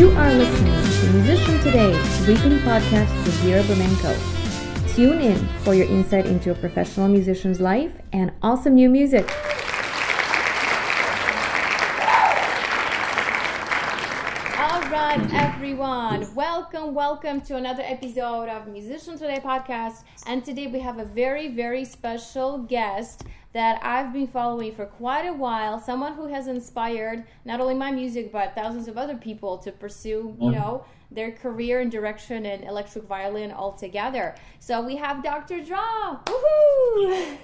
You are listening to Musician Today's weekly podcast with Vera Bermenko. Tune in for your insight into a professional musician's life and awesome new music. Right, everyone. Welcome, welcome to another episode of Musician Today podcast. And today we have a very, very special guest that I've been following for quite a while. Someone who has inspired not only my music but thousands of other people to pursue, you know, their career and direction in electric violin altogether. So we have Dr. Draw. Woohoo!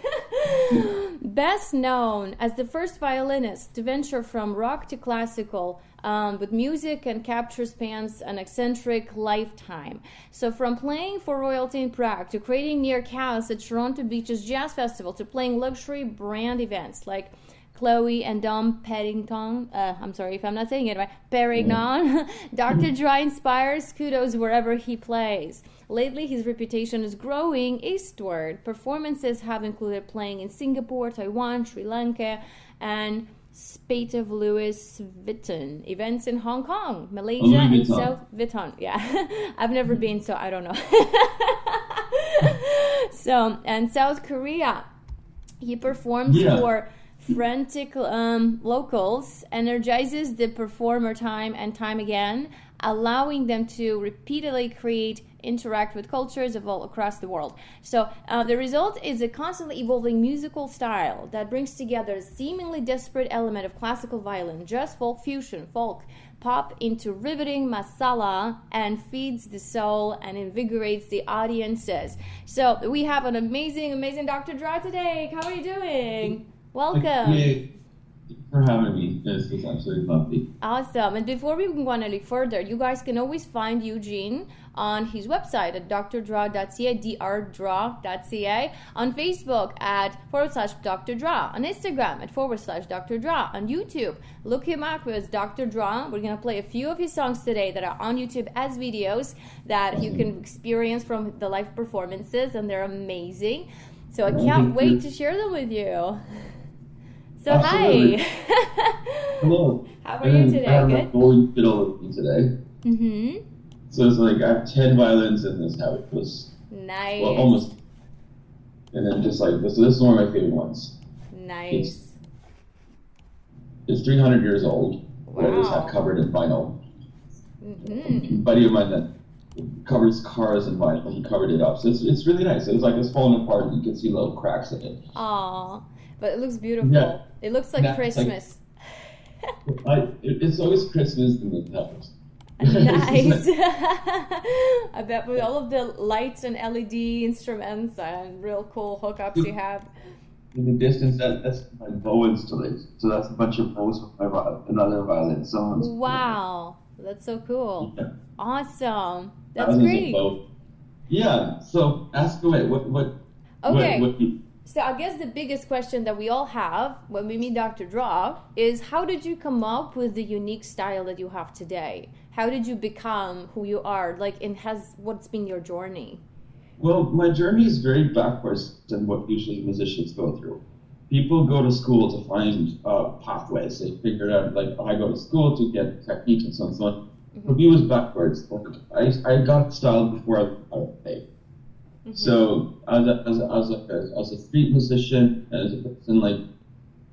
Best known as the first violinist to venture from rock to classical um, with music and capture spans an eccentric lifetime. So, from playing for royalty in Prague to creating near chaos at Toronto Beaches Jazz Festival to playing luxury brand events like Chloe and Dom Paddington. Uh, I'm sorry if I'm not saying it right. Perignon. Dr. Draw inspires kudos wherever he plays. Lately, his reputation is growing eastward. Performances have included playing in Singapore, Taiwan, Sri Lanka, and Spate of Louis Vuitton events in Hong Kong, Malaysia, and South Vuitton. Yeah, I've never been, so I don't know. so, and South Korea, he performs yeah. for frantic um, locals, energizes the performer time and time again, allowing them to repeatedly create interact with cultures of all across the world. So uh, the result is a constantly evolving musical style that brings together a seemingly disparate element of classical violin, jazz, folk, fusion, folk, pop into riveting masala and feeds the soul and invigorates the audiences. So we have an amazing, amazing Dr. Draw today. How are you doing? Welcome for having me. This is absolutely lovely. Awesome. And before we go on any further, you guys can always find Eugene on his website at drdraw.ca, drdraw.ca, on Facebook at forward slash drdraw, on Instagram at forward slash drdraw, on YouTube. Look him up as Dr. Draw. We're going to play a few of his songs today that are on YouTube as videos that you can experience from the live performances, and they're amazing. So I can't wait to share them with you. So Absolutely. hi. Hello. How are you today? I have Good. Gold fiddle with me today. Mm-hmm. So it's like I have ten violins in this house. It Was nice. Well, almost. And then just like this, this is one of my favorite ones. Nice. It's, it's 300 years old. Wow. I just have covered in vinyl. Mm-hmm. A buddy of mine that covers cars in vinyl. He covered it up, so it's, it's really nice. It's like it's falling apart. You can see little cracks in it. Aww but it looks beautiful. Yeah. It looks like yeah, Christmas. Like, I, it's always Christmas in the house. nice. I bet with all of the lights and LED instruments and real cool hookups you have. In the distance, that, that's my bow installation. So that's a bunch of bows with my another violin. Someone's wow, that's so cool. Yeah. Awesome. That's great. Yeah. So ask away. What what? Okay. What, what you, so I guess the biggest question that we all have when we meet Dr. Draw is how did you come up with the unique style that you have today? How did you become who you are? Like, and has what's been your journey? Well, my journey is very backwards than what usually musicians go through. People go to school to find uh, pathways. They figure out, like, oh, I go to school to get techniques and so on and so on. Mm-hmm. For me, it was backwards. Like, I, I got style before I was paid. Mm-hmm. So as a, as a, as a, as a street musician, as a person, like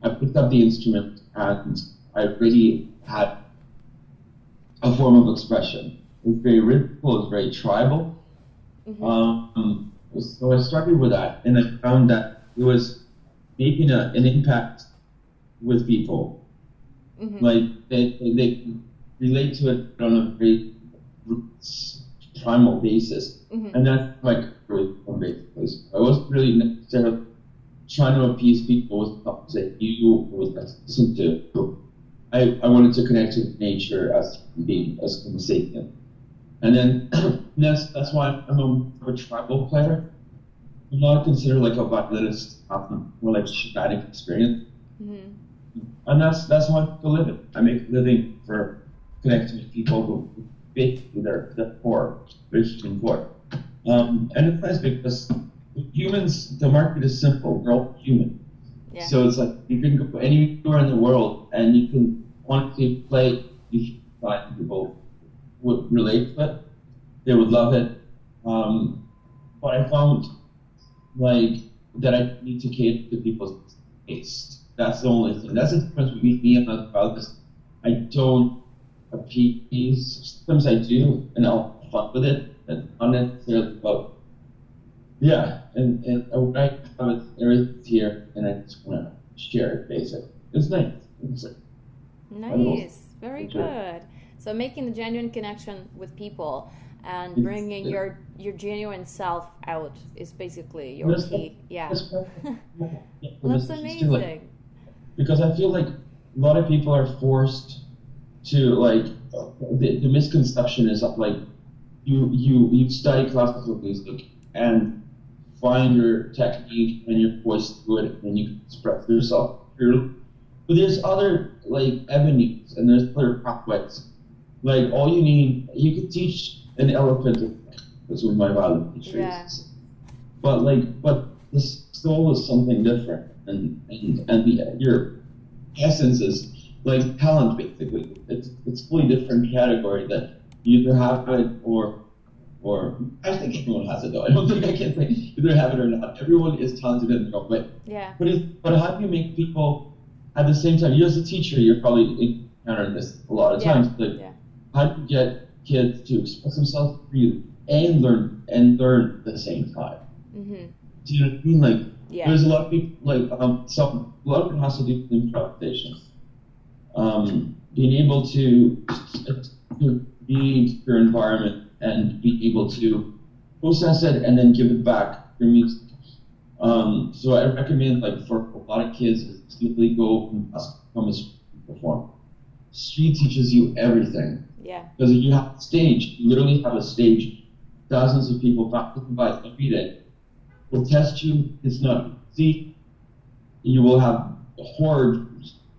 I picked up the instrument and I really had a form of expression. It was very rhythmical, it was very tribal. Mm-hmm. Um, so I started with that, and I found that it was making a, an impact with people. Mm-hmm. Like they, they relate to it on a very primal basis, mm-hmm. and that's like really basically. I wasn't really necessarily trying to appease people with say you was listen to. I, I wanted to connect with nature as being as Homo. And then that's that's why I'm a, a tribal player. I'm not considered like a violinist, um, more like a shamanic experience. Mm-hmm. And that's that's why I live it. I make a living for connecting with people who fit their, their core, their core. Um, and it's nice because humans, the market is simple. We're all human. Yeah. So it's like you can go anywhere in the world and you can want to play, you find people would relate to it. They would love it. Um, but I found like that I need to cater to people's taste. That's the only thing. That's the difference between me and other artists. I don't appease. Sometimes I do, and I'll fun with it, and unnecessarily about. Yeah, and and what I have it everything's here, and I just want to share it. Basically, it's nice. It's like, Nice, very good. So making the genuine connection with people and It's- bringing it- your your genuine self out is basically your That's key. Yeah, That's, well, that's It's just amazing. like- because I feel like a lot of people are forced to like the, the misconception is that like you you you study classical music and find your technique and your voice good and you can express yourself clearly. But there's other like avenues and there's other pathways. Like all you need, you could teach an elephant. That's what my violin teacher Yeah. But like, but the soul is something different, and and and the your essence is like talent basically. It's it's fully different category that either have it or or I think everyone has it though. I don't think I can say either have it or not. Everyone is talented in their own way. Yeah, But it, but how do you make people at the same time? You as a teacher, you're probably encountered this a lot of Yeah. times. Like Yeah. how do you get kids to express themselves freely and learn and learn at the same time? Mm-hmm. Do you know what I mean? Like yeah, there's a lot of people like um some a lot of it has to do with improvisation. Um, being able to, to be your environment and be able to process it and then give it back through music. Um, so I recommend like for a lot of kids is simply go and become a street performer. Street teaches you everything yeah, because you have a stage, you literally have a stage, thousands of people passing by every day will test you. It's not easy. You will have horrors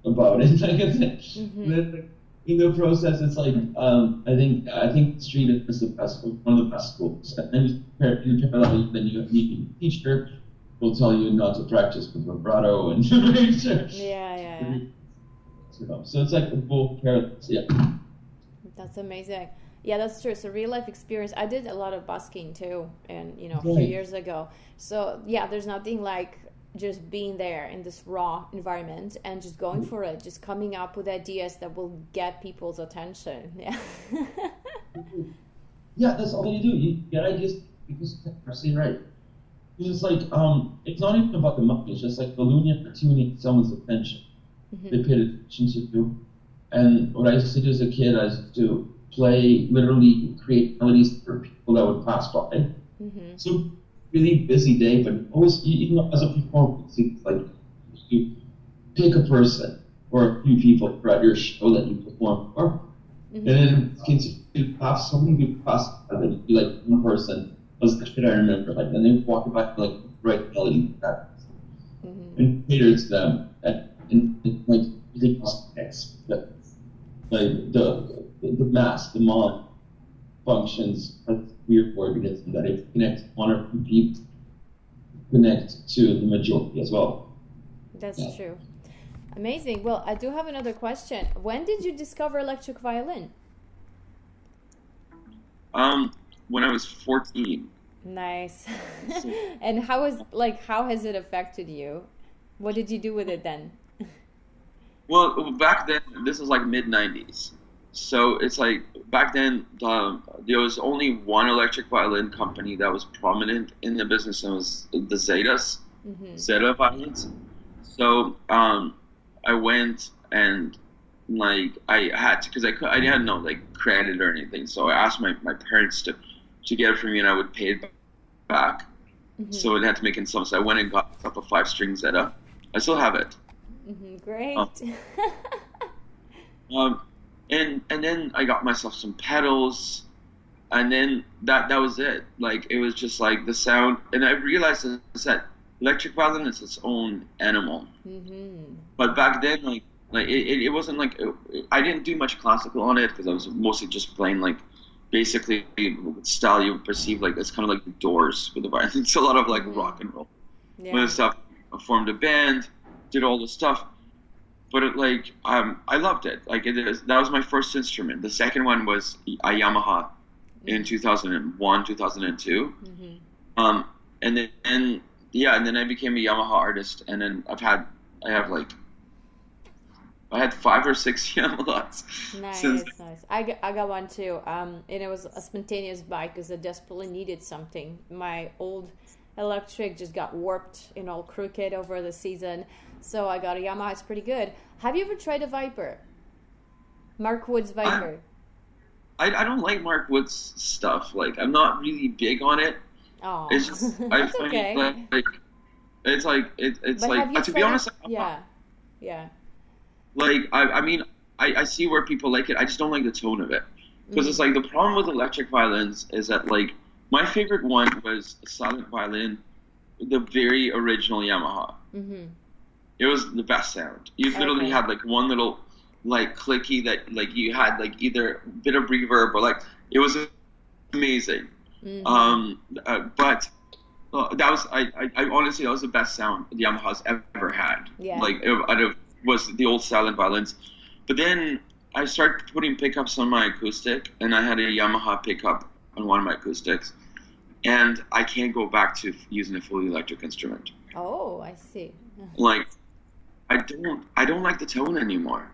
about it. Like I said, Mhm. In the process, it's like um, I think I think street is the best one of the best schools. And then you you compare then you need a teacher will tell you not to practice with vibrato and yeah, yeah, yeah. So it's like both parents. Yeah. That's amazing. Yeah, that's true. So real life experience. I did a lot of busking too, and you know, a few years ago. So yeah, there's nothing like just being there in this raw environment and just going for it, just coming up with ideas that will get people's attention. Yeah. Yeah, that's all you do. You get ideas because you're saying right. It's just like um, it's not even about the money. It's just like balloon opportunity to someone's attention. They paid attention to you. And what I used to do as a kid, I used to play, literally create melodies for people that would pass by. hmm So really busy day, but always even as a performer, it's like you pick a person or a few people throughout your show that you perform for. hmm And then you pass so many people pass by that you'd be like one person was the shit I remember. Like and then they would walk by like right melody that hmm and cater to them and, and, and like really connects that like the the, the mass, the mind functions weird organism that it connects one or two people connect to the majority as well. That's Yeah. true. Amazing. Well, I do have another question. When did you discover electric violin? Um, when I was 14. Nice. and how is like how has it affected you? What did you do with it then? Well, back then, this was like mid 90s. So it's like back then, um, there was only one electric violin company that was prominent in the business, and it was the Zetas, hmm Zeta violins. So um, I went and like I had to because I could, I had no like credit or anything. So I asked my, my parents to to get it for me, and I would pay it back. hmm So it had to make installments. So I went and got a five string Zeta. I still have it. hmm Great. Oh. Um, and and then I got myself some pedals, and then that that was it. Like it was just like the sound, and I realized that electric violin is its own animal. hmm But back then, like like it, it, it wasn't like I didn't do much classical on it because I was mostly just playing like basically style you perceive like it's kind of like the Doors with the violin. It's a lot of like rock and roll Yeah. when stuff. I formed a band, did all the stuff. But it, like um, I loved it. Like it is, that was my first instrument. The second one was a Yamaha in 2001, 2002. Mm-hmm. Um, and then and yeah, and then I became a Yamaha artist, and then I've had I have like I had five or six Yamahas. Nice, since nice. I got, I got one too. Um, and it was a spontaneous buy because I desperately needed something. My old electric just got warped, and all crooked over the season. So I got a Yamaha. It's pretty good. Have you ever tried a Viper? Mark Wood's Viper. I, I don't like Mark Wood's stuff. Like I'm not really big on it. oh, It's just I find okay. like, like it's like it, it's but like to be honest, yeah, yeah. like I, I mean I, I see where people like it. I just don't like the tone of it because it's like the problem with electric violins is that like my favorite one was a silent violin, the very original Yamaha. Mm-hmm. It was the best sound. You literally Okay. had like one little like clicky that like you had like either a bit of reverb or like it was amazing. Mm-hmm. Um, uh, but uh, that was I, I, I honestly that was the best sound the Yamaha's ever had. Yeah. Like it, out of was the old silent violins. But then I started putting pickups on my acoustic, and I had a Yamaha pickup on one of my acoustics, and I can't go back to using a fully electric instrument. oh, I see. Like don't I don't like the tone anymore.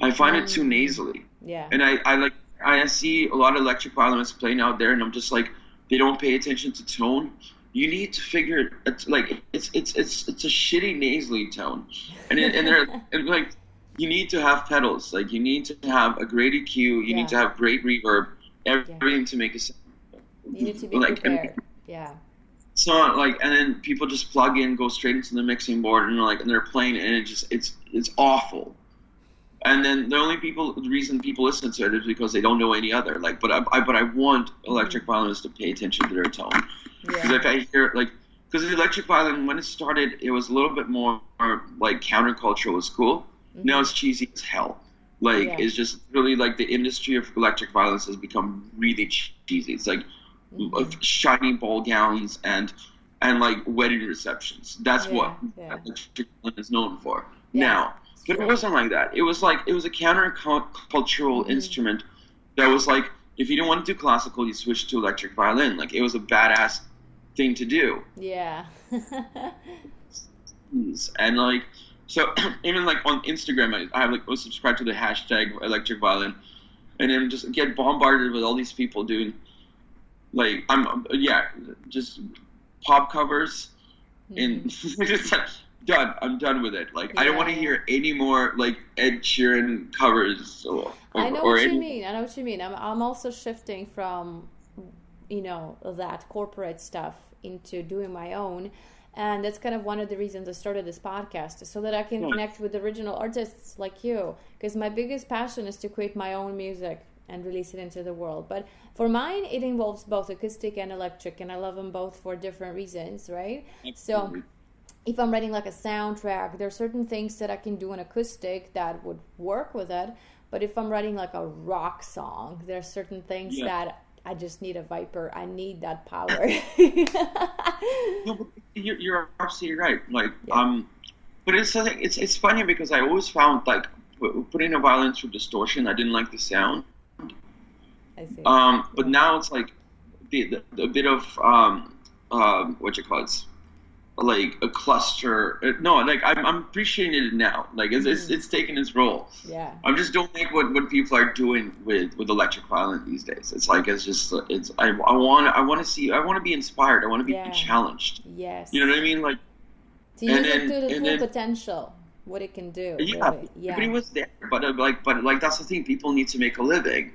I find it too Mm. nasally. Yeah. And I, I like I see a lot of electric violinists playing out there, and I'm just like, they don't pay attention to tone. You need to figure it. It's like it's it's it's it's a shitty nasally tone, and it, and they're and like you need to have pedals. Like you need to have a great EQ. You need to have great reverb. Everything to make a sound. You need to be like and. Yeah. It's not like and then people just plug in, go straight into the mixing board, and like and they're playing, and it just it's it's awful. And then the only people, the reason people listen to it is because they don't know any other. Like, but I, I but I want electric violinists to pay attention to their tone because Yeah. if I hear like, because the electric violin when it started, it was a little bit more like counterculture was cool. Now it's cheesy as hell. Like, Mm-hmm. Yeah. it's just really like the industry of electric violins has become really cheesy. It's like Mm-hmm. Of shiny ball gowns and and like wedding receptions. That's Yeah, what yeah. electric violin is known for Yeah, now. But true. it wasn't like that. It was like it was a counter-cultural Mhm. instrument that was like if you didn't want to do classical, you switched to electric violin. Like it was a badass thing to do. Yeah. And like so even like on Instagram, I, I have like was subscribed to the hashtag electric violin, and then just get bombarded with all these people doing like I'm yeah just pop covers hmm. and just like done. I'm done with it. Like I don't want to. Hear any more like Ed Sheeran covers or, I know or what you mean. I know what you mean. I'm, I'm also shifting from, you know, that corporate stuff into doing my own. And that's kind of one of the reasons I started this podcast, so that I can Yeah. connect with original artists like you. Because my biggest passion is to create my own music and release it into the world. But for mine, it involves both acoustic and electric, and I love them both for different reasons, right? So if I'm writing like a soundtrack, there are certain things that I can do in acoustic that would work with it. But if I'm writing like a rock song, there are certain things Yeah. that I just need a Viper. I need that power. No, you're, you're absolutely right. Like, Yeah. um, but it's. It's it's funny because I always found like putting a violin through distortion. I didn't like the sound. I see. Um, but now it's like the, the, the bit of um, um, what you call it, like a cluster. uh, No, like I'm, I'm appreciating it now. Like it's, it's it's taking its role. yeah. I just don't like what, what people are doing with, with electric violin these days. It's like it's just it's I, I want I want to see I want to be inspired. I want to be Yeah. challenged. Yes. You know what I mean? Like to use and it to the full then- potential, what it can do. yeah, really. Yeah. everybody was there, but uh, like but like that's the thing. People need to make a living,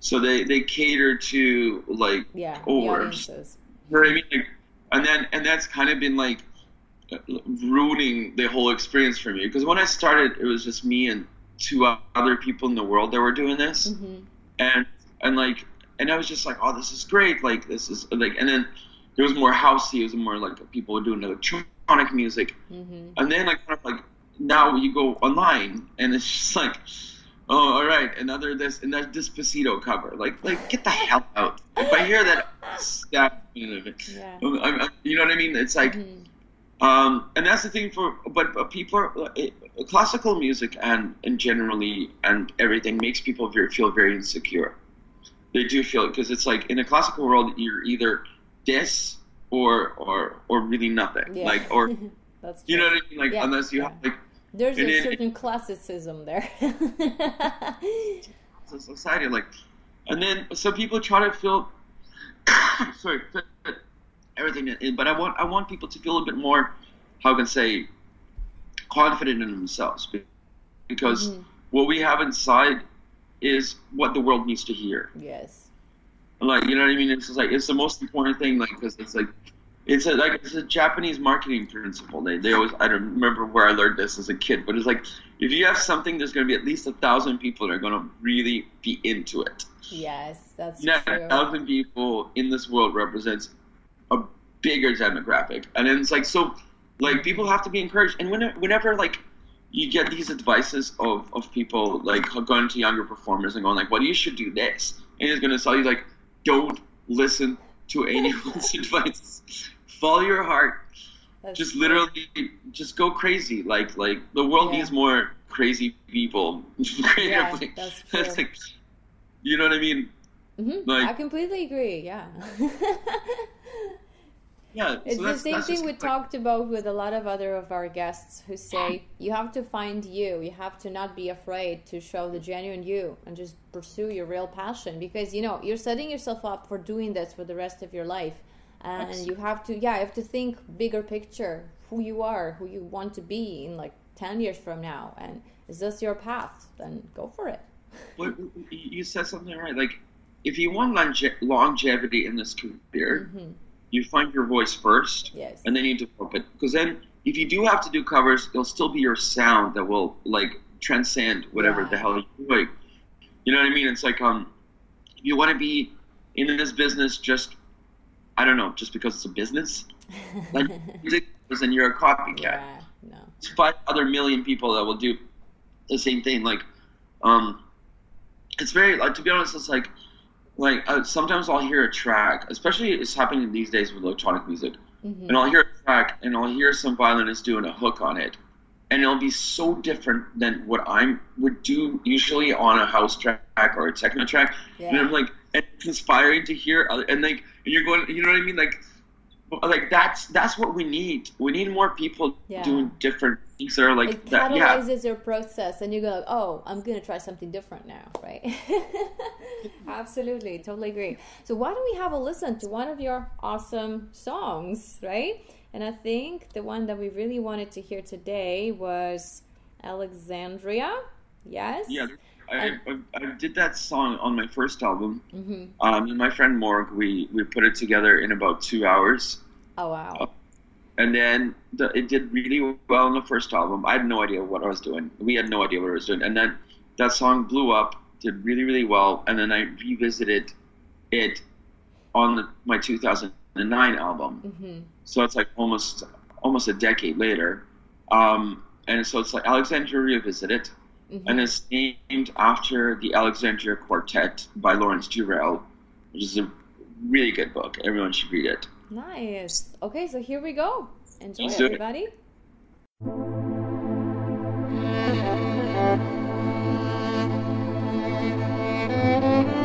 so they they cater to like yeah. Or- The audiences. You know what I mean? Like, and then and that's kind of been like ruining the whole experience for me because when I started, it was just me and two other people in the world that were doing this, hmm and and like and I was just like, oh, this is great. Like this is like, and then it was more housey. It was more like people were doing electronic music, hmm and then like kind of like now you go online and it's just like. Oh, all right. Another this and that Despacito cover. Like, like get the hell out. If I hear that, stab me in the Yeah. I'm, I'm, you know what I mean? It's like, Mhm. um, and that's the thing for, but, but people, are, it, classical music and and generally and everything makes people very, feel very insecure. They do feel it because it's like in a classical world you're either this or or or really nothing. Yeah. Like or That's you know what I mean? Like Yeah, unless you have like There's and a it- certain classicism there. the society like and then so people try to feel sorry fit everything in but i want i want people to feel a bit more how can I say confident in themselves be- because Mhm. what we have inside is what the world needs to hear yes. like you know what i mean it's just like it's the most important thing like because it's like it's a like it's a japanese marketing principle they, they always i don't remember where i learned this as a kid but it's like if you have something there's going to be at least a thousand people that are going to really be into it Yes, that's yeah, true. a thousand people in this world represents a bigger demographic, and then it's like so, like people have to be encouraged. And whenever, whenever like you get these advices of, of people like going to younger performers and going like, "Well, you should do this," and it's going to tell you like, "Don't listen to anyone's advice. Follow your heart. That's Just true. literally, just go crazy. Like like the world Yeah. needs more crazy people. Yeah, creatively. that's true. like, you know what I mean? Mhm, like- I completely agree. Yeah. Yeah, It's so the that's, same that's thing we like- talked about with a lot of other of our guests who say you have to find you. You have to not be afraid to show the genuine you and just pursue your real passion because you know you're setting yourself up for doing this for the rest of your life, and you have to yeah you have to think bigger picture who you are, who you want to be in like ten years from now, and is this your path? Then go for it. Well, you said something right. Like, if you want longe- longevity in this career, hmm you find your voice first, Yes. and then you develop it. Because then, if you do have to do covers, it'll still be your sound that will like transcend whatever Yeah. the hell you're doing. You know what I mean? It's like um, you want to be in this business just, I don't know, just because it's a business. Like, ridiculous, and you're a copycat. yeah. No. There's five other million people that will do the same thing. Like, um, it's very like to be honest, it's like like uh, sometimes I'll hear a track, especially it's happening these days with electronic music, hmm and I'll hear a track and I'll hear some violinist doing a hook on it, and it'll be so different than what I would do usually on a house track or a techno track, yeah. and I'm like and it's inspiring to hear, other, and like you're going, you know what I mean, like. Like that's that's what we need. We need more people Yeah. doing different things that are like it that. Yeah, catalyzes your process and you go like oh i'm gonna try something different now right absolutely totally agree so why don't we have a listen to one of your awesome songs right and i think the one that we really wanted to hear today was alexandria yes yeah. I, I, I did that song on my first album. hmm Um, and my friend Morg, we we put it together in about two hours, oh wow and then the, it did really well on the first album. I had no idea what I was doing. We had no idea what I was doing, and then that song blew up, did really really well, and then I revisited it on the, my 2009 album. hmm So it's like almost almost a decade later, um, and so it's like Alexandria Revisited. Hmm and it's named after the Alexandria Quartet by Lawrence Durrell, which is a really good book. Everyone should read it. nice okay so here we go enjoy Let's do it. everybody Thank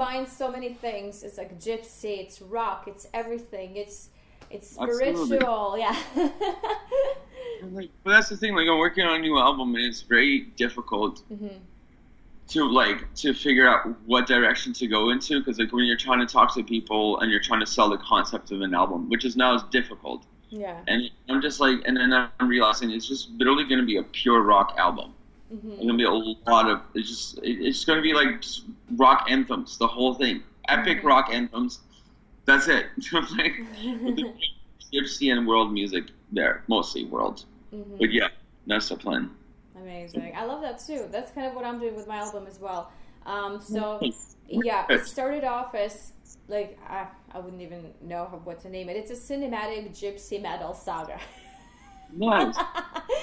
combines so many things. It's like gypsy, it's rock, it's everything. It's it's Absolutely. spiritual. Yeah. Like, but that's the thing. Like I'm working on a new album, and it's very difficult Mhm. to like to figure out what direction to go into because like when you're trying to talk to people and you're trying to sell the concept of an album, which is now is difficult. Yeah. And I'm just like, and then I'm realizing it's just literally going to be a pure rock album. It's Mhm. gonna be a lot of it's just it, it's gonna be like just rock anthems, the whole thing, epic Mhm. rock anthems. That's it. like gypsy and world music there, mostly world. Mhm. But yeah, that's the plan. Amazing. I love that too. That's kind of what I'm doing with my album as well. Um, so yeah, it started off as like I, I wouldn't even know what to name it. It's a cinematic gypsy metal saga. Nice.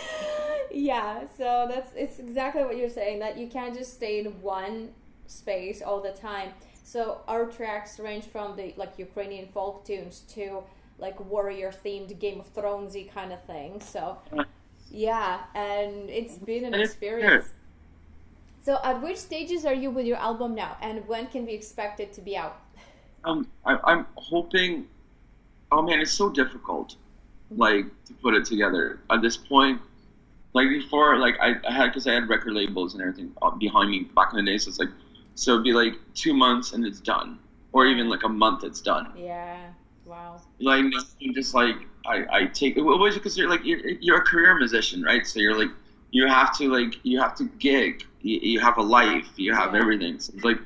yeah, so that's it's exactly what you're saying that you can't just stay in one space all the time. So our tracks range from the like Ukrainian folk tunes to like warrior themed Game of Thronesy kind of thing. So yeah, and it's been an experience. So at which stages are you with your album now, and when can we expect it to be out? Um, I, I'm hoping. Oh man, it's so difficult, like to put it together at this point. Like before, like I, I had because I had record labels and everything uh, behind me back in the day. So it's like, so it'd be like two months and it's done, or even like a month it's done. Yeah. Wow. Like just like I, I take it was because you're like you're, you're a career musician, right? So you're like you have to like you have to gig, you, you have a life, you have Yeah. everything. So it's like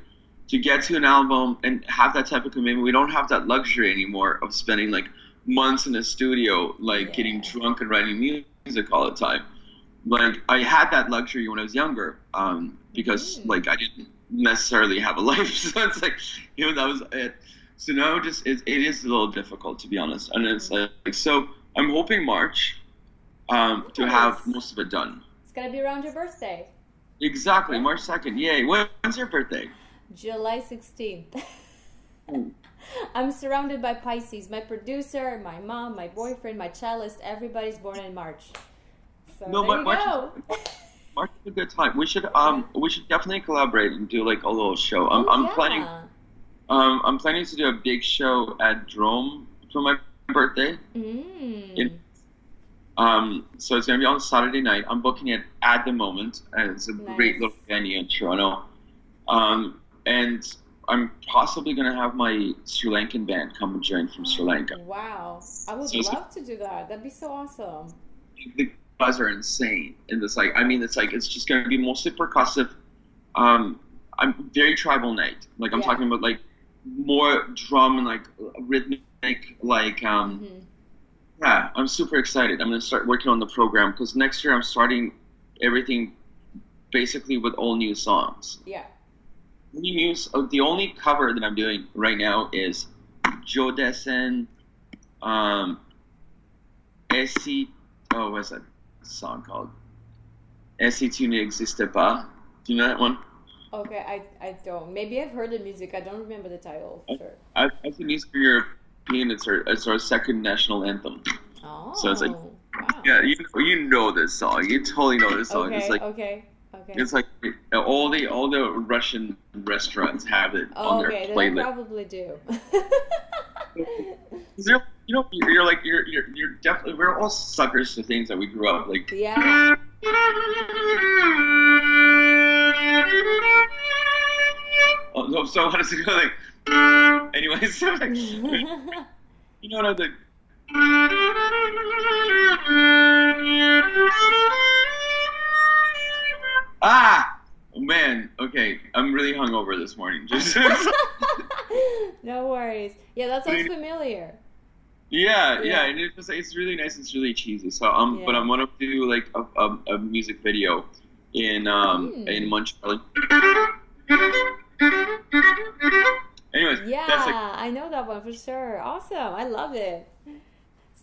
to get to an album and have that type of commitment. We don't have that luxury anymore of spending like months in the studio, like Yeah. getting drunk and writing music all the time. Like I had that luxury when I was younger, um, because Mm. like I didn't necessarily have a life. So it's like you know that was it. So now just it, it is a little difficult to be honest, and it's like so I'm hoping March um, to have most of it done. It's gonna be around your birthday, Exactly, Yeah. March second. Yay! When's your birthday? July 16th. I'm surrounded by Pisces. My producer, my mom, my boyfriend, my cellist, everybody's born in March. So No, there March is- go. March is a good time. We should um we should definitely collaborate and do like a little show. I'm, Oh, I'm yeah. planning um I'm planning to do a big show at Drome for my birthday. Mm. In- Um, so it's gonna be on Saturday night. I'm booking it at the moment, and it's a great little venue in Toronto. Um, and I'm possibly gonna have my Sri Lankan band come and join from Sri Lanka. Wow. I would So love to do that. That'd be so awesome. The guys are insane, and it's like I mean, it's like it's just gonna be mostly percussive. Um, I'm very tribal night. Like I'm Yeah. talking about like more drum and like rhythmic, like um. hmm Yeah, I'm super excited. I'm going to start working on the program because next year I'm starting everything basically with all new songs. Yeah. News. oh, The only cover that I'm doing right now is Joe Dassin, um, Et si. Oh, what's that song called? Et si tu n'existais pas. Do you know that one? Okay, I, I don't. Maybe I've heard the music. I don't remember the title. Sure. I, I think it's for European. It's our, it's our second national anthem. Oh. So it's like- wow. Yeah, you you know this song. You totally know this song. Okay. It's like okay. Okay. It's like all the all the Russian restaurants have it on Oh, their okay, playlist. probably do. you know, you're like you're, you're you're definitely we're all suckers to things that we grew up like. yeah. Oh, no, so how does it go? Like, anyways, so like, you know what I'm like. Ah, man. Okay, I'm really hungover this morning. Just. no worries. Yeah, that sounds familiar. Yeah, Yeah. yeah, and it's it's really nice. It's really cheesy. So um, but I'm gonna do like a, a, a music video in um Mm. in Montreal. Anyways, Yeah, like I know that one for sure. Awesome. I love it.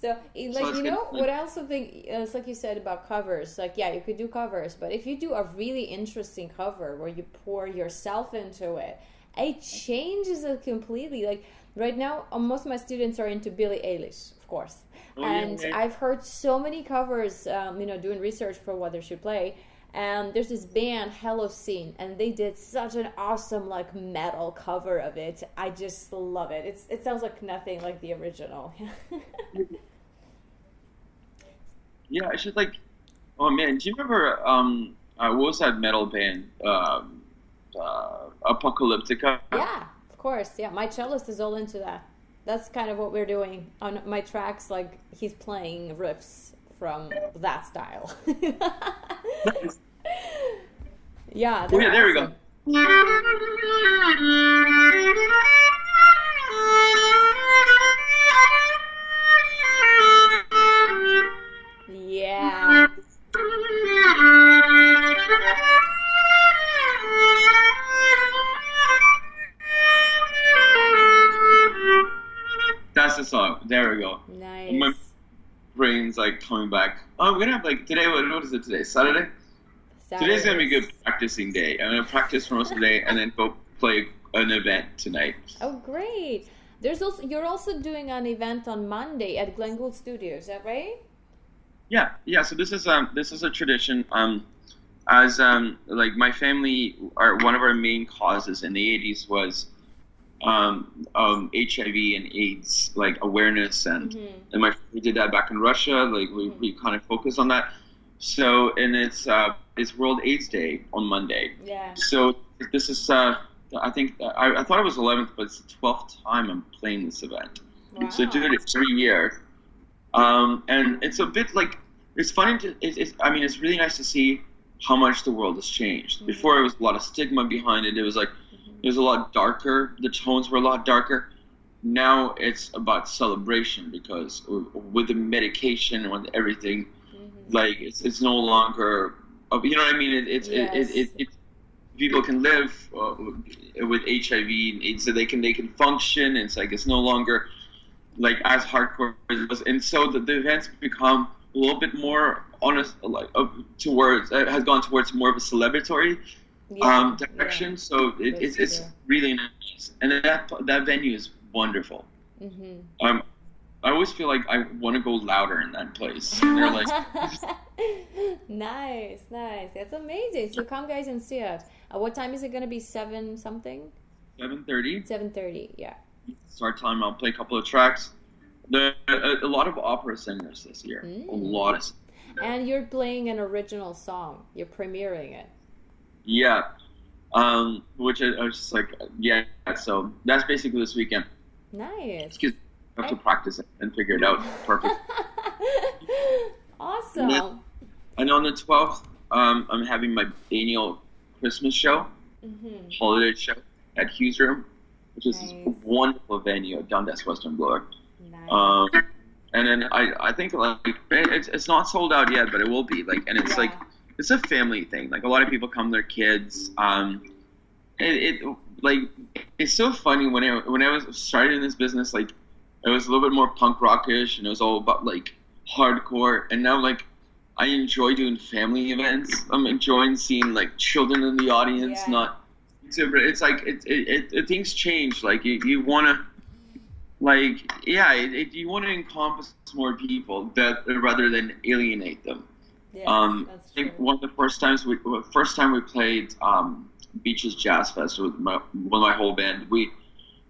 So, it- like, you good. know, what I also think, uh, it's like you said about covers. Like, yeah, you could do covers, but if you do a really interesting cover where you pour yourself into it it changes it completely. Like right now, uh, most of my students are into Billie Eilish, of course, Oh, yeah, and yeah. I've heard so many covers. Um, you know, doing research for what they should play. And there's this band, Halocene, and they did such an awesome like metal cover of it. I just love it. It's it sounds like nothing like the original. Yeah, it's just like, oh man, do you remember um, uh, what was that metal band? Um, uh, Apocalyptica. Yeah, of course. Yeah, my cellist is all into that. That's kind of what we're doing on my tracks. Like he's playing riffs from that style. yeah. Oh they're yeah, there we go. Yeah. That's the song. There we go. Nice. My brain's like coming back. Oh, we're gonna have like today. What, what is it today? Saturday. Today's gonna be a good practicing day. I'm gonna practice for most of the day and then go play an event tonight. Oh, great. There's also you're also doing an event on Monday at Glenn Gould Studios. Is that right? Yeah, yeah. So this is um this is a tradition. Um, as um like my family, our one of our main causes in the '80s was um, um HIV and AIDS like awareness and Mhm. and my we did that back in Russia. Like we, we kind of focused on that. So and it's uh it's World AIDS Day on Monday. Yeah. So this is uh I think I, I thought it was 11th, but it's the 12th time I'm playing this event. Wow. So I do it every year, um, and it's a bit like it's funny to. It, it's, I mean, it's really nice to see how much the world has changed. Mhm. Before, it was a lot of stigma behind it. It was like it was a lot darker. The tones were a lot darker. Now it's about celebration because with the medication and with everything, Mhm. like it's, it's no longer. Uh, You know what I mean? It, it's Yes. it, it, it, it, people can live uh, with HIV and AIDS, so they can they can function. It's like it's no longer like as hardcore as it was, and so the, the events become a little bit more honest, like uh, towards uh, has gone towards more of a celebratory Yeah, um, yeah. direction. So it, it's it's really nice, and that that venue is wonderful. Mhm. Um, I always feel like I want to go louder in that place. And they're like, nice, nice. That's amazing. So come, guys, and see it. Uh, what time is it going to be? Seven something? Seven thirty. Seven thirty. Yeah. start time. I'll play a couple of tracks. There a, a lot of opera singers this year. A Mm. lot of And you're playing an original song. You're premiering it. yeah. Um, which I, I was just like, yeah. So that's basically this weekend. Nice. Excuse have to practice it and figure it out. Perfect. awesome. Yeah. And on the 12th, um, I'm having my annual Christmas show, hmm holiday show at Hugh's Room, which is Nice. a wonderful venue at Dundas Western Bloor. Nice. Um, and then I, I think like it's, it's not sold out yet, but it will be. Like, and it's Yeah. like it's a family thing. Like a lot of people come their kids. Um, it, it like it's so funny when I when I was starting this business, like it was a little bit more punk rockish, and it was all about like hardcore. And now like I enjoy doing family events. I'm enjoying seeing like children in the audience, Yeah. not. It's like it, it, it, things change. Like you, you want to like yeah it, it, you want to encompass more people that rather than alienate them yes, um i think one of the first times we first time we played um beaches jazz fest with my with my whole band we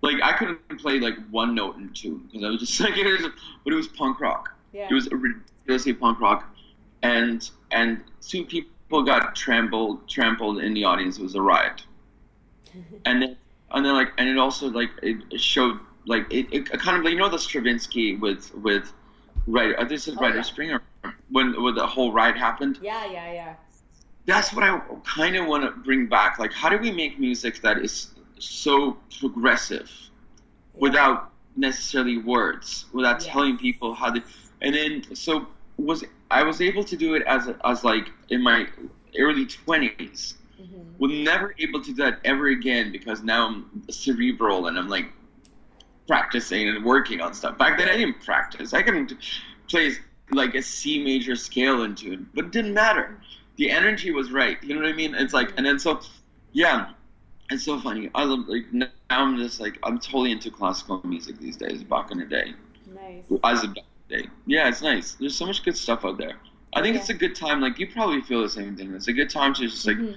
like i couldn't play like one note in tune because i was just like it was, but it was punk rock Yeah. it was ridiculously punk rock and and two people got trampled trampled in the audience it was a riot and then and then like and it also like it, showed like it, it kind of like you know the Stravinsky with with right uh, this is Oh, Ryder yeah. Springer when when the whole riot happened yeah, yeah, yeah. that's what I kind of want to bring back like how do we make music that is so progressive Yeah. without necessarily words without telling people how to and then so was I was able to do it as as like in my early 20s Mhm. was never able to do that ever again because now I'm cerebral and I'm like practicing and working on stuff. Back then I didn't practice. I couldn't play like a C major scale into tune, but it didn't matter. The energy was right. You know what I mean? It's like, and then so, yeah, it's so funny. I love like now I'm just like I'm totally into classical music these days. Back in the day, Nice. as of day, yeah, it's nice. There's so much good stuff out there. I think it's a good time. Like you probably feel the same thing. It's a good time to just like Mhm.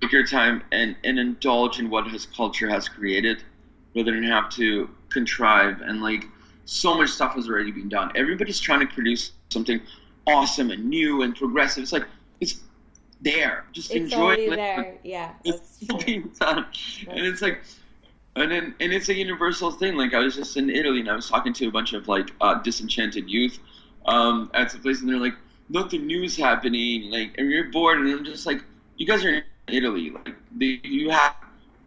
take your time and and indulge in what his culture has created, rather than have to contrive and like so much stuff has already been done. Everybody's trying to produce something awesome and new and progressive. It's like there. Just It's enjoy it. There. Yeah, it's being done. And it's like, and then and it's a universal thing. Like I was just in Italy and I was talking to a bunch of like uh, disenchanted youth um, at some place, and they're like, "Nothing new's happening." Like, and you're bored, and I'm just like, "You guys are in Italy. Like, they, you have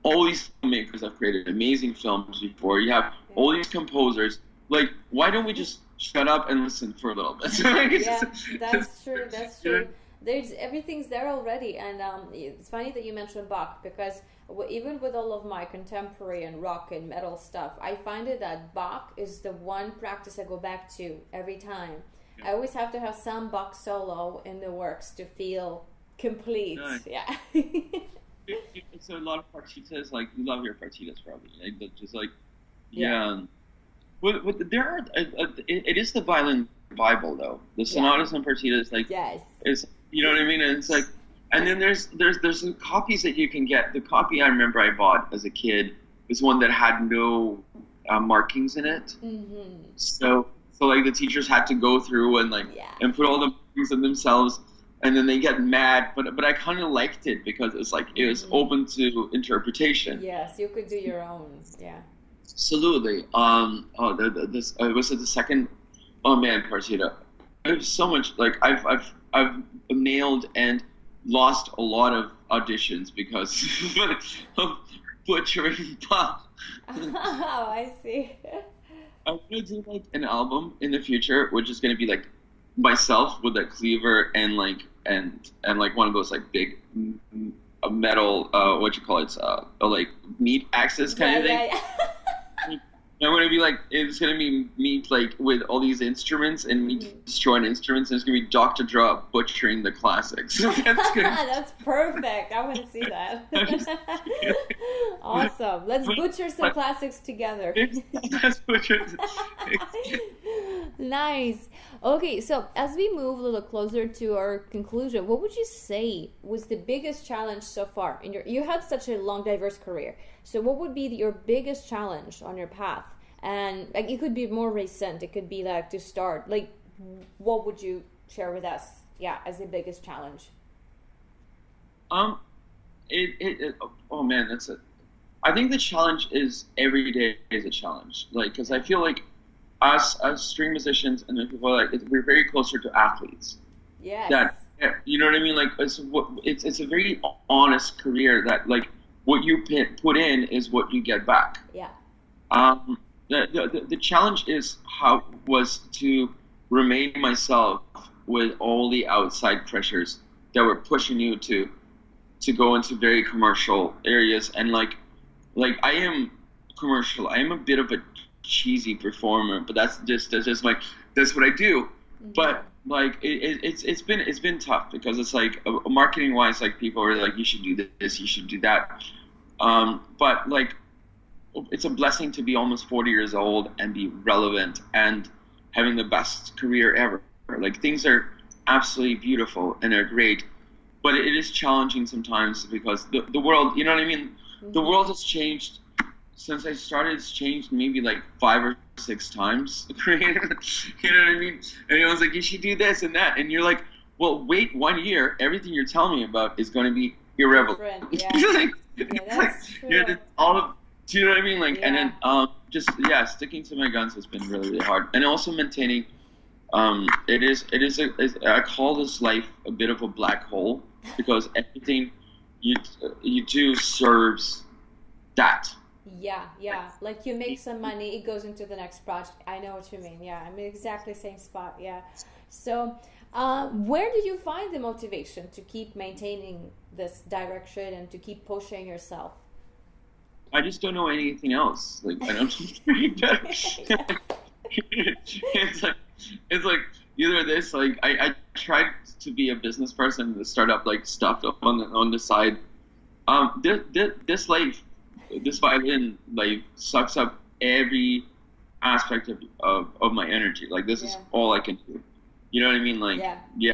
all these filmmakers have created amazing films before. You have all these composers. Like, why don't we just shut up and listen for a little bit?" Yeah, that's true. That's true. There's everything's there already, and um, it's funny that you mentioned Bach because even with all of my contemporary and rock and metal stuff, I find it that Bach is the one practice I go back to every time. I always have to have some Bach solo in the works to feel complete. Nice. Yeah. so a lot of partitas. Like you love your partitas, probably. Like just like Yeah. yeah. There are. Uh, uh, it, it is the violin Bible though. The sonatas and partitas, like yes. is you know what I mean. And it's like, and then there's there's there's some copies that you can get. The copy I remember I bought as a kid was one that had no uh, markings in it. hmm So so like the teachers had to go through and like Yeah. and put all the markings in themselves. And then they get mad, but but I kind of liked it because it's like it was Mhm. open to interpretation. Yes, you could do your own. Yeah. Absolutely. Um. Oh, the, the, this uh, was it the second. Oh man, Partita. I have so much. Like I've I've I've nailed and lost a lot of auditions because of butchering Bach. oh, I see. I'm gonna do like an album in the future, which is gonna be like myself with that cleaver and like and and like one of those like big a metal uh what you call it uh like meat axes kind of thing. yeah, yeah. I'm gonna be like, it's gonna be me like with all these instruments and me Mhm. destroying instruments, and it's gonna be Doctor Draw butchering the classics. That's That's perfect. I want to see that. awesome. Let's butcher some classics together. that's butcher. nice. Okay, so as we move a little closer to our conclusion, what would you say was the biggest challenge so far in your? You had such a long, diverse career. So, what would be your biggest challenge on your path? And like, it could be more recent. It could be like to start. Like, what would you share with us? Yeah, as the biggest challenge. Um, it, it, it oh man, that's it. I think the challenge is every day is a challenge. Like, because I feel like us as string musicians and then people like we're very closer to athletes. Yeah. that you know what I mean? Like it's it's it's a very honest career that like what you put put in is what you get back. Yeah. Um, the, the the challenge is how was to remain myself with all the outside pressures that were pushing you to to go into very commercial areas and like like I am commercial. I am a bit of a cheesy performer, but that's just that's just like that's what I do. But like it, it, it's it's been it's been tough because it's like uh, marketing wise like people are like you should do this you should do that. Um, but like it's a blessing to be almost 40 years old and be relevant and having the best career ever. Like things are absolutely beautiful and they're great but it is challenging sometimes because the, the world you know what i mean? The Mhm. world has changed since I started. It's changed maybe like five or six times. you know what I mean? And everyone's like, you should do this and that, and you're like, well, wait one year. Everything you're telling me about is going to be irrelevant. Yeah. Like, Yeah, that's like, true. you're all of. Do you know what I mean? Like, and then um, just yeah, sticking to my guns has been really, really hard, and also maintaining. Um, it is. It is. A, is I call this life a bit of a black hole because everything you you do serves that. Yeah, yeah. Like you make some money, it goes into the next project. I know what you mean. Yeah, I'm in exactly same spot. Yeah. So, uh, where do you find the motivation to keep maintaining this direction and to keep pushing yourself? I just don't know anything else. Like I don't. it's like it's like either this. Like I, I tried to be a business person to start up like stuff on the on the side, Um, this, this, this life, this violin like sucks up every aspect of, of, of my energy. Like this is all I can do. You know what I mean? Like Yeah. yeah,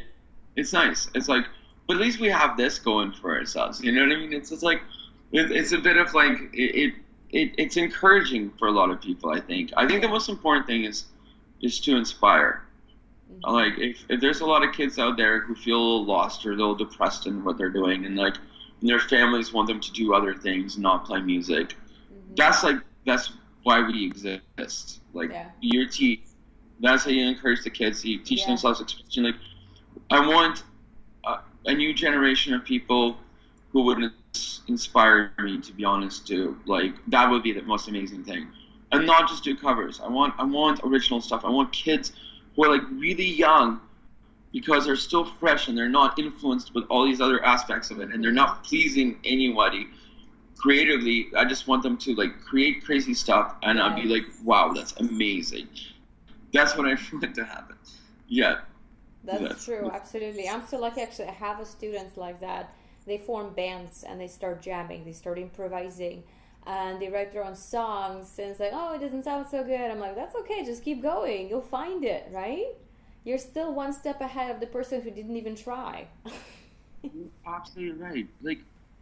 it's nice. It's like, but at least we have this going for ourselves. You know what I mean? It's just like, it, it's a bit of like it, it, it. It's encouraging for a lot of people. I think. I think the most important thing is is to inspire. Mhm. Like if, if there's a lot of kids out there who feel a little lost or a little depressed in what they're doing, and like and their families want them to do other things, not play music. Mhm. That's like that's why we exist. Like Yeah. your teach. That's how you encourage the kids. You teach Yeah. themselves expression. Like I want a, a new generation of people who would inspire me. To be honest, to like that would be the most amazing thing, and not just do covers. I want I want original stuff. I want kids who are like really young because they're still fresh and they're not influenced with all these other aspects of it and they're not pleasing anybody creatively i just want them to like create crazy stuff and i'll be like wow that's amazing that's what i want to happen yeah That's Yes. true, absolutely. I'm so lucky actually. I have a students like that. They form bands and they start jamming, they start improvising, and they write their own songs. And it's like, oh, it doesn't sound so good. I'm like, that's okay, just keep going. You'll find it, right? You're still one step ahead of the person who didn't even try. Absolutely right like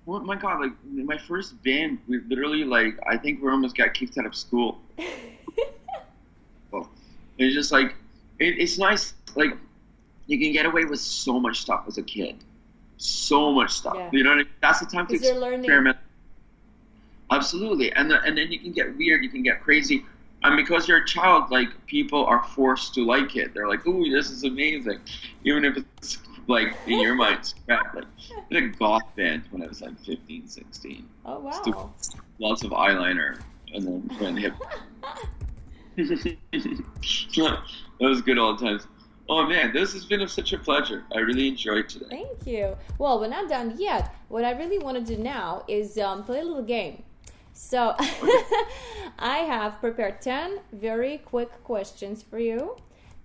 oh my god like my first band we literally like i think we almost got kicked out of school it's just like it, it's nice like you can get away with so much stuff as a kid so much stuff Yeah. you know what I mean? that's the time to you're learning. experiment absolutely and the, and then you can get weird you can get crazy and because you're a child like people are forced to like it they're like ooh this is amazing even if it's like in your mind it's crap like I did a goth band when i was like 15 16 Oh, wow. Stupid. lots of eyeliner and then went hip that was good old times. Oh man, this has been such a pleasure. I really enjoyed today. Thank you. Well, we're not done yet. What I really want to do now is um, play a little game. So, I have prepared 10 very quick questions for you.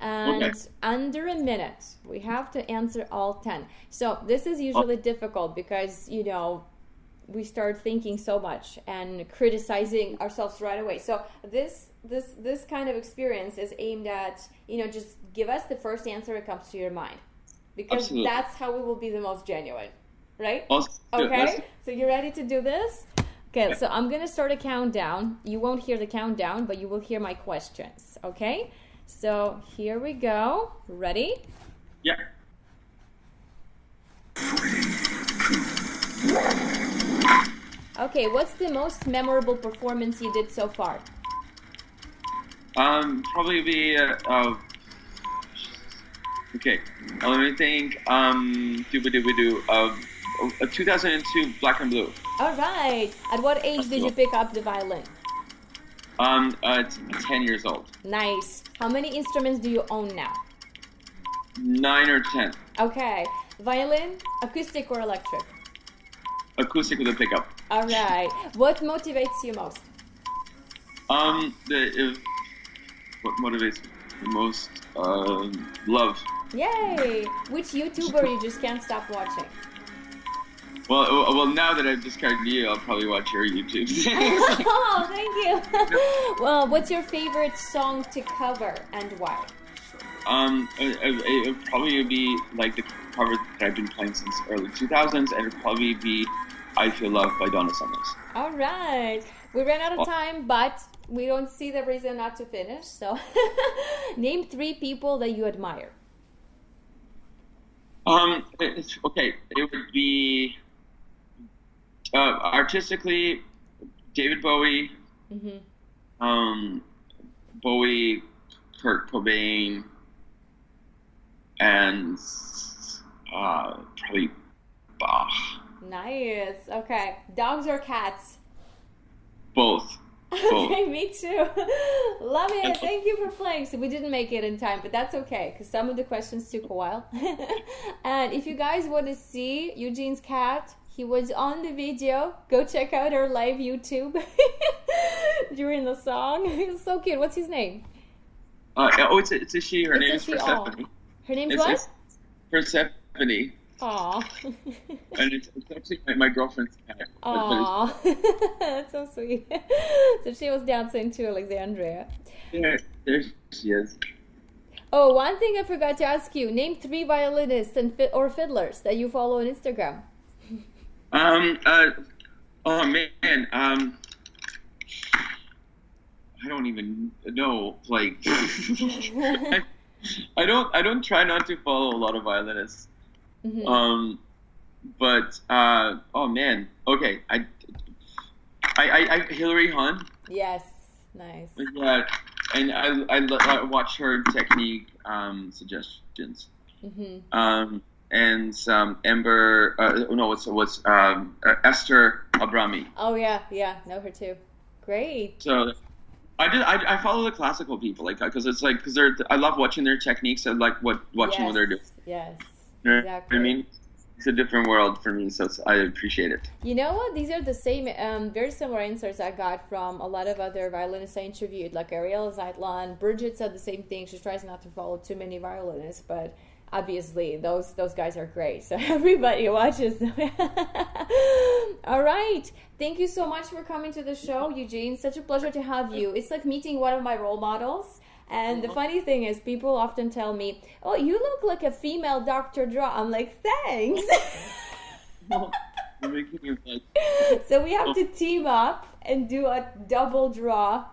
And Okay. under a minute, we have to answer all 10. So, this is oh. usually difficult because, you know, we start thinking so much and criticizing ourselves right away. So this this this kind of experience is aimed at you know just give us the first answer that comes to your mind because Absolutely. that's how we will be the most genuine, right? Good. Okay, Let's- so you're ready to do this? Okay, so I'm gonna start a countdown. You won't hear the countdown, but you will hear my questions. Okay, so here we go. Ready? yeah. Okay, what's the most memorable performance you did so far? Um, probably be uh, uh okay. Uh, let me think. Um, do we do do. Um, uh, 2002 Black and Blue. All right. At what age did you pick up the violin? Um, uh, 10 years old. Nice. How many instruments do you own now? Nine or 10. Okay. Violin, acoustic or electric? Acoustic with a pickup. All right. What motivates you most? Um, the if, what motivates me the most? Um, love. Yay! Which YouTuber you just can't stop watching? Well, uh, well, now that I've discarded you, I'll probably watch your YouTube. oh, thank you. well, what's your favorite song to cover and why? um, it, it, it probably would be like the cover that I've been playing since early 2000s, and it'd probably be "I Feel Love" by Donna Summers. All right. We ran out of time, but we don't see the reason not to finish. So, name three people that you admire. Um, okay, it would be uh, artistically David Bowie, hmm um, Bowie, Kurt Cobain, and uh, probably Bach. Nice. Okay. Dogs or cats? Both. Okay, me too. Love it. Thank you for playing. So we didn't make it in time, but that's okay because some of the questions took a while. and if you guys want to see Eugene's cat, he was on the video. Go check out our live YouTube during the song. He's so cute. What's his name? Uh, oh, it's a, it's a she. Her It's name is she. Persephone. Her name's It's, what? Persephone. Aw. and it's, it's actually my, my girlfriend's cat. Aw. That's so sweet. So she was dancing to Alexandria. There, there she is. Oh, one thing I forgot to ask you. Name three violinists and fi- or fiddlers that you follow on Instagram. Um. Uh. Oh man. Um. I don't even know. Like, I, I don't. I don't try not to follow a lot of violinists. Mhm. Um. But uh. Oh man. Okay. I. I. I, I Hilary Hahn. yes. Nice. Yeah. And I. I, I watch her technique um suggestions. hmm Um. And um, Ember, uh, no, what's what's um, uh, Esther Abrami. Oh yeah, yeah. Know her too. Great. So I did. I, I follow the classical people, like because it's like because they're. I love watching their techniques. I like what watching what they're doing. Yes. You know Exactly. I mean, it's a different world for me, so it's, I appreciate it. You know what? These are the same, um, very similar answers I got from a lot of other violinists I interviewed, like Ariel Zeitlan. Bridget said the same thing. She tries not to follow too many violinists, but obviously those those guys are great. So everybody watches them. All right. Thank you so much for coming to the show, Eugene. Such a pleasure to have you. It's like meeting one of my role models. And the funny thing is, people often tell me, "Oh, you look like a female Dr. Draw." I'm like, "Thanks." You're making me like, so we have to team up and do a double draw.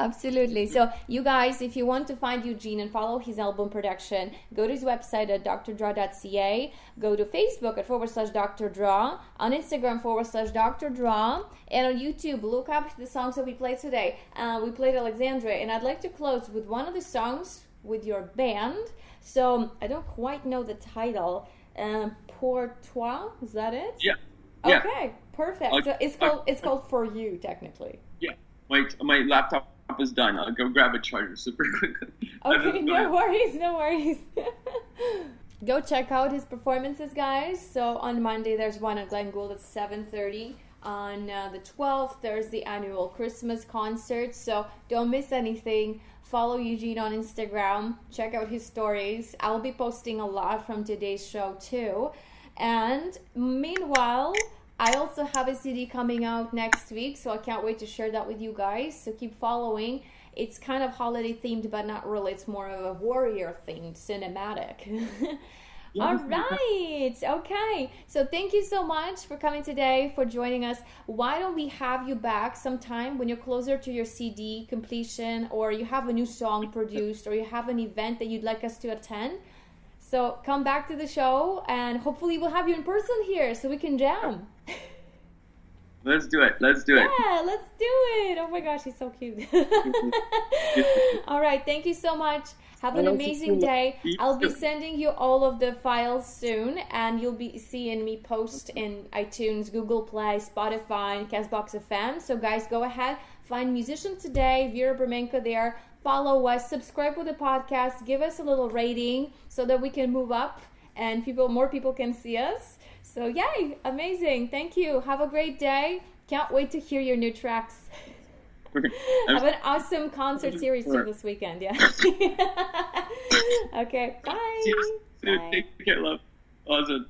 Absolutely. So, you guys, if you want to find Eugene and follow his album production, go to his website at drdraw.ca. Go to Facebook at forward slash Dr. Draw. On Instagram, forward slash Dr. Draw. And on YouTube, look up the songs that we played today. Uh, we played Alexandria. And I'd like to close with one of the songs with your band. So, I don't quite know the title. Um, Pour Toi, is that it? Yeah. Yeah. Okay, perfect. I'll- so it's called it's called for you technically. Yeah. My my laptop is done. I'll go grab a charger super quickly. Okay, no worries, no worries. Go check out his performances, guys. So on Monday there's one at Glenn Gould at 7:30. On uh, the 12th there's the annual Christmas concert. So don't miss anything. Follow Eugene on Instagram. Check out his stories. I'll be posting a lot from today's show too. And meanwhile, I also have a CD coming out next week, so I can't wait to share that with you guys. So keep following. It's kind of holiday themed, but not really. It's more of a warrior themed cinematic. All right. Okay. So thank you so much for coming today, for joining us. Why don't we have you back sometime when you're closer to your CD completion, or you have a new song produced, or you have an event that you'd like us to attend? So come back to the show, and hopefully we'll have you in person here so we can jam. Let's do it. Let's do it. Yeah, let's do it. Oh my gosh, he's so cute. all right, thank you so much. Have an I love you amazing day. I'll be sending you all of the files soon, and you'll be seeing me post in iTunes, Google Play, Spotify, and Castbox FM. So, guys, go ahead, find Musician Today, Vera Bermenko there. Follow us, subscribe to the podcast, give us a little rating so that we can move up and people, more people can see us. So, yay, amazing. Thank you. Have a great day. Can't wait to hear your new tracks. Have an awesome concert series too this weekend. Yeah. okay. Bye. Bye. Take care, love. Awesome.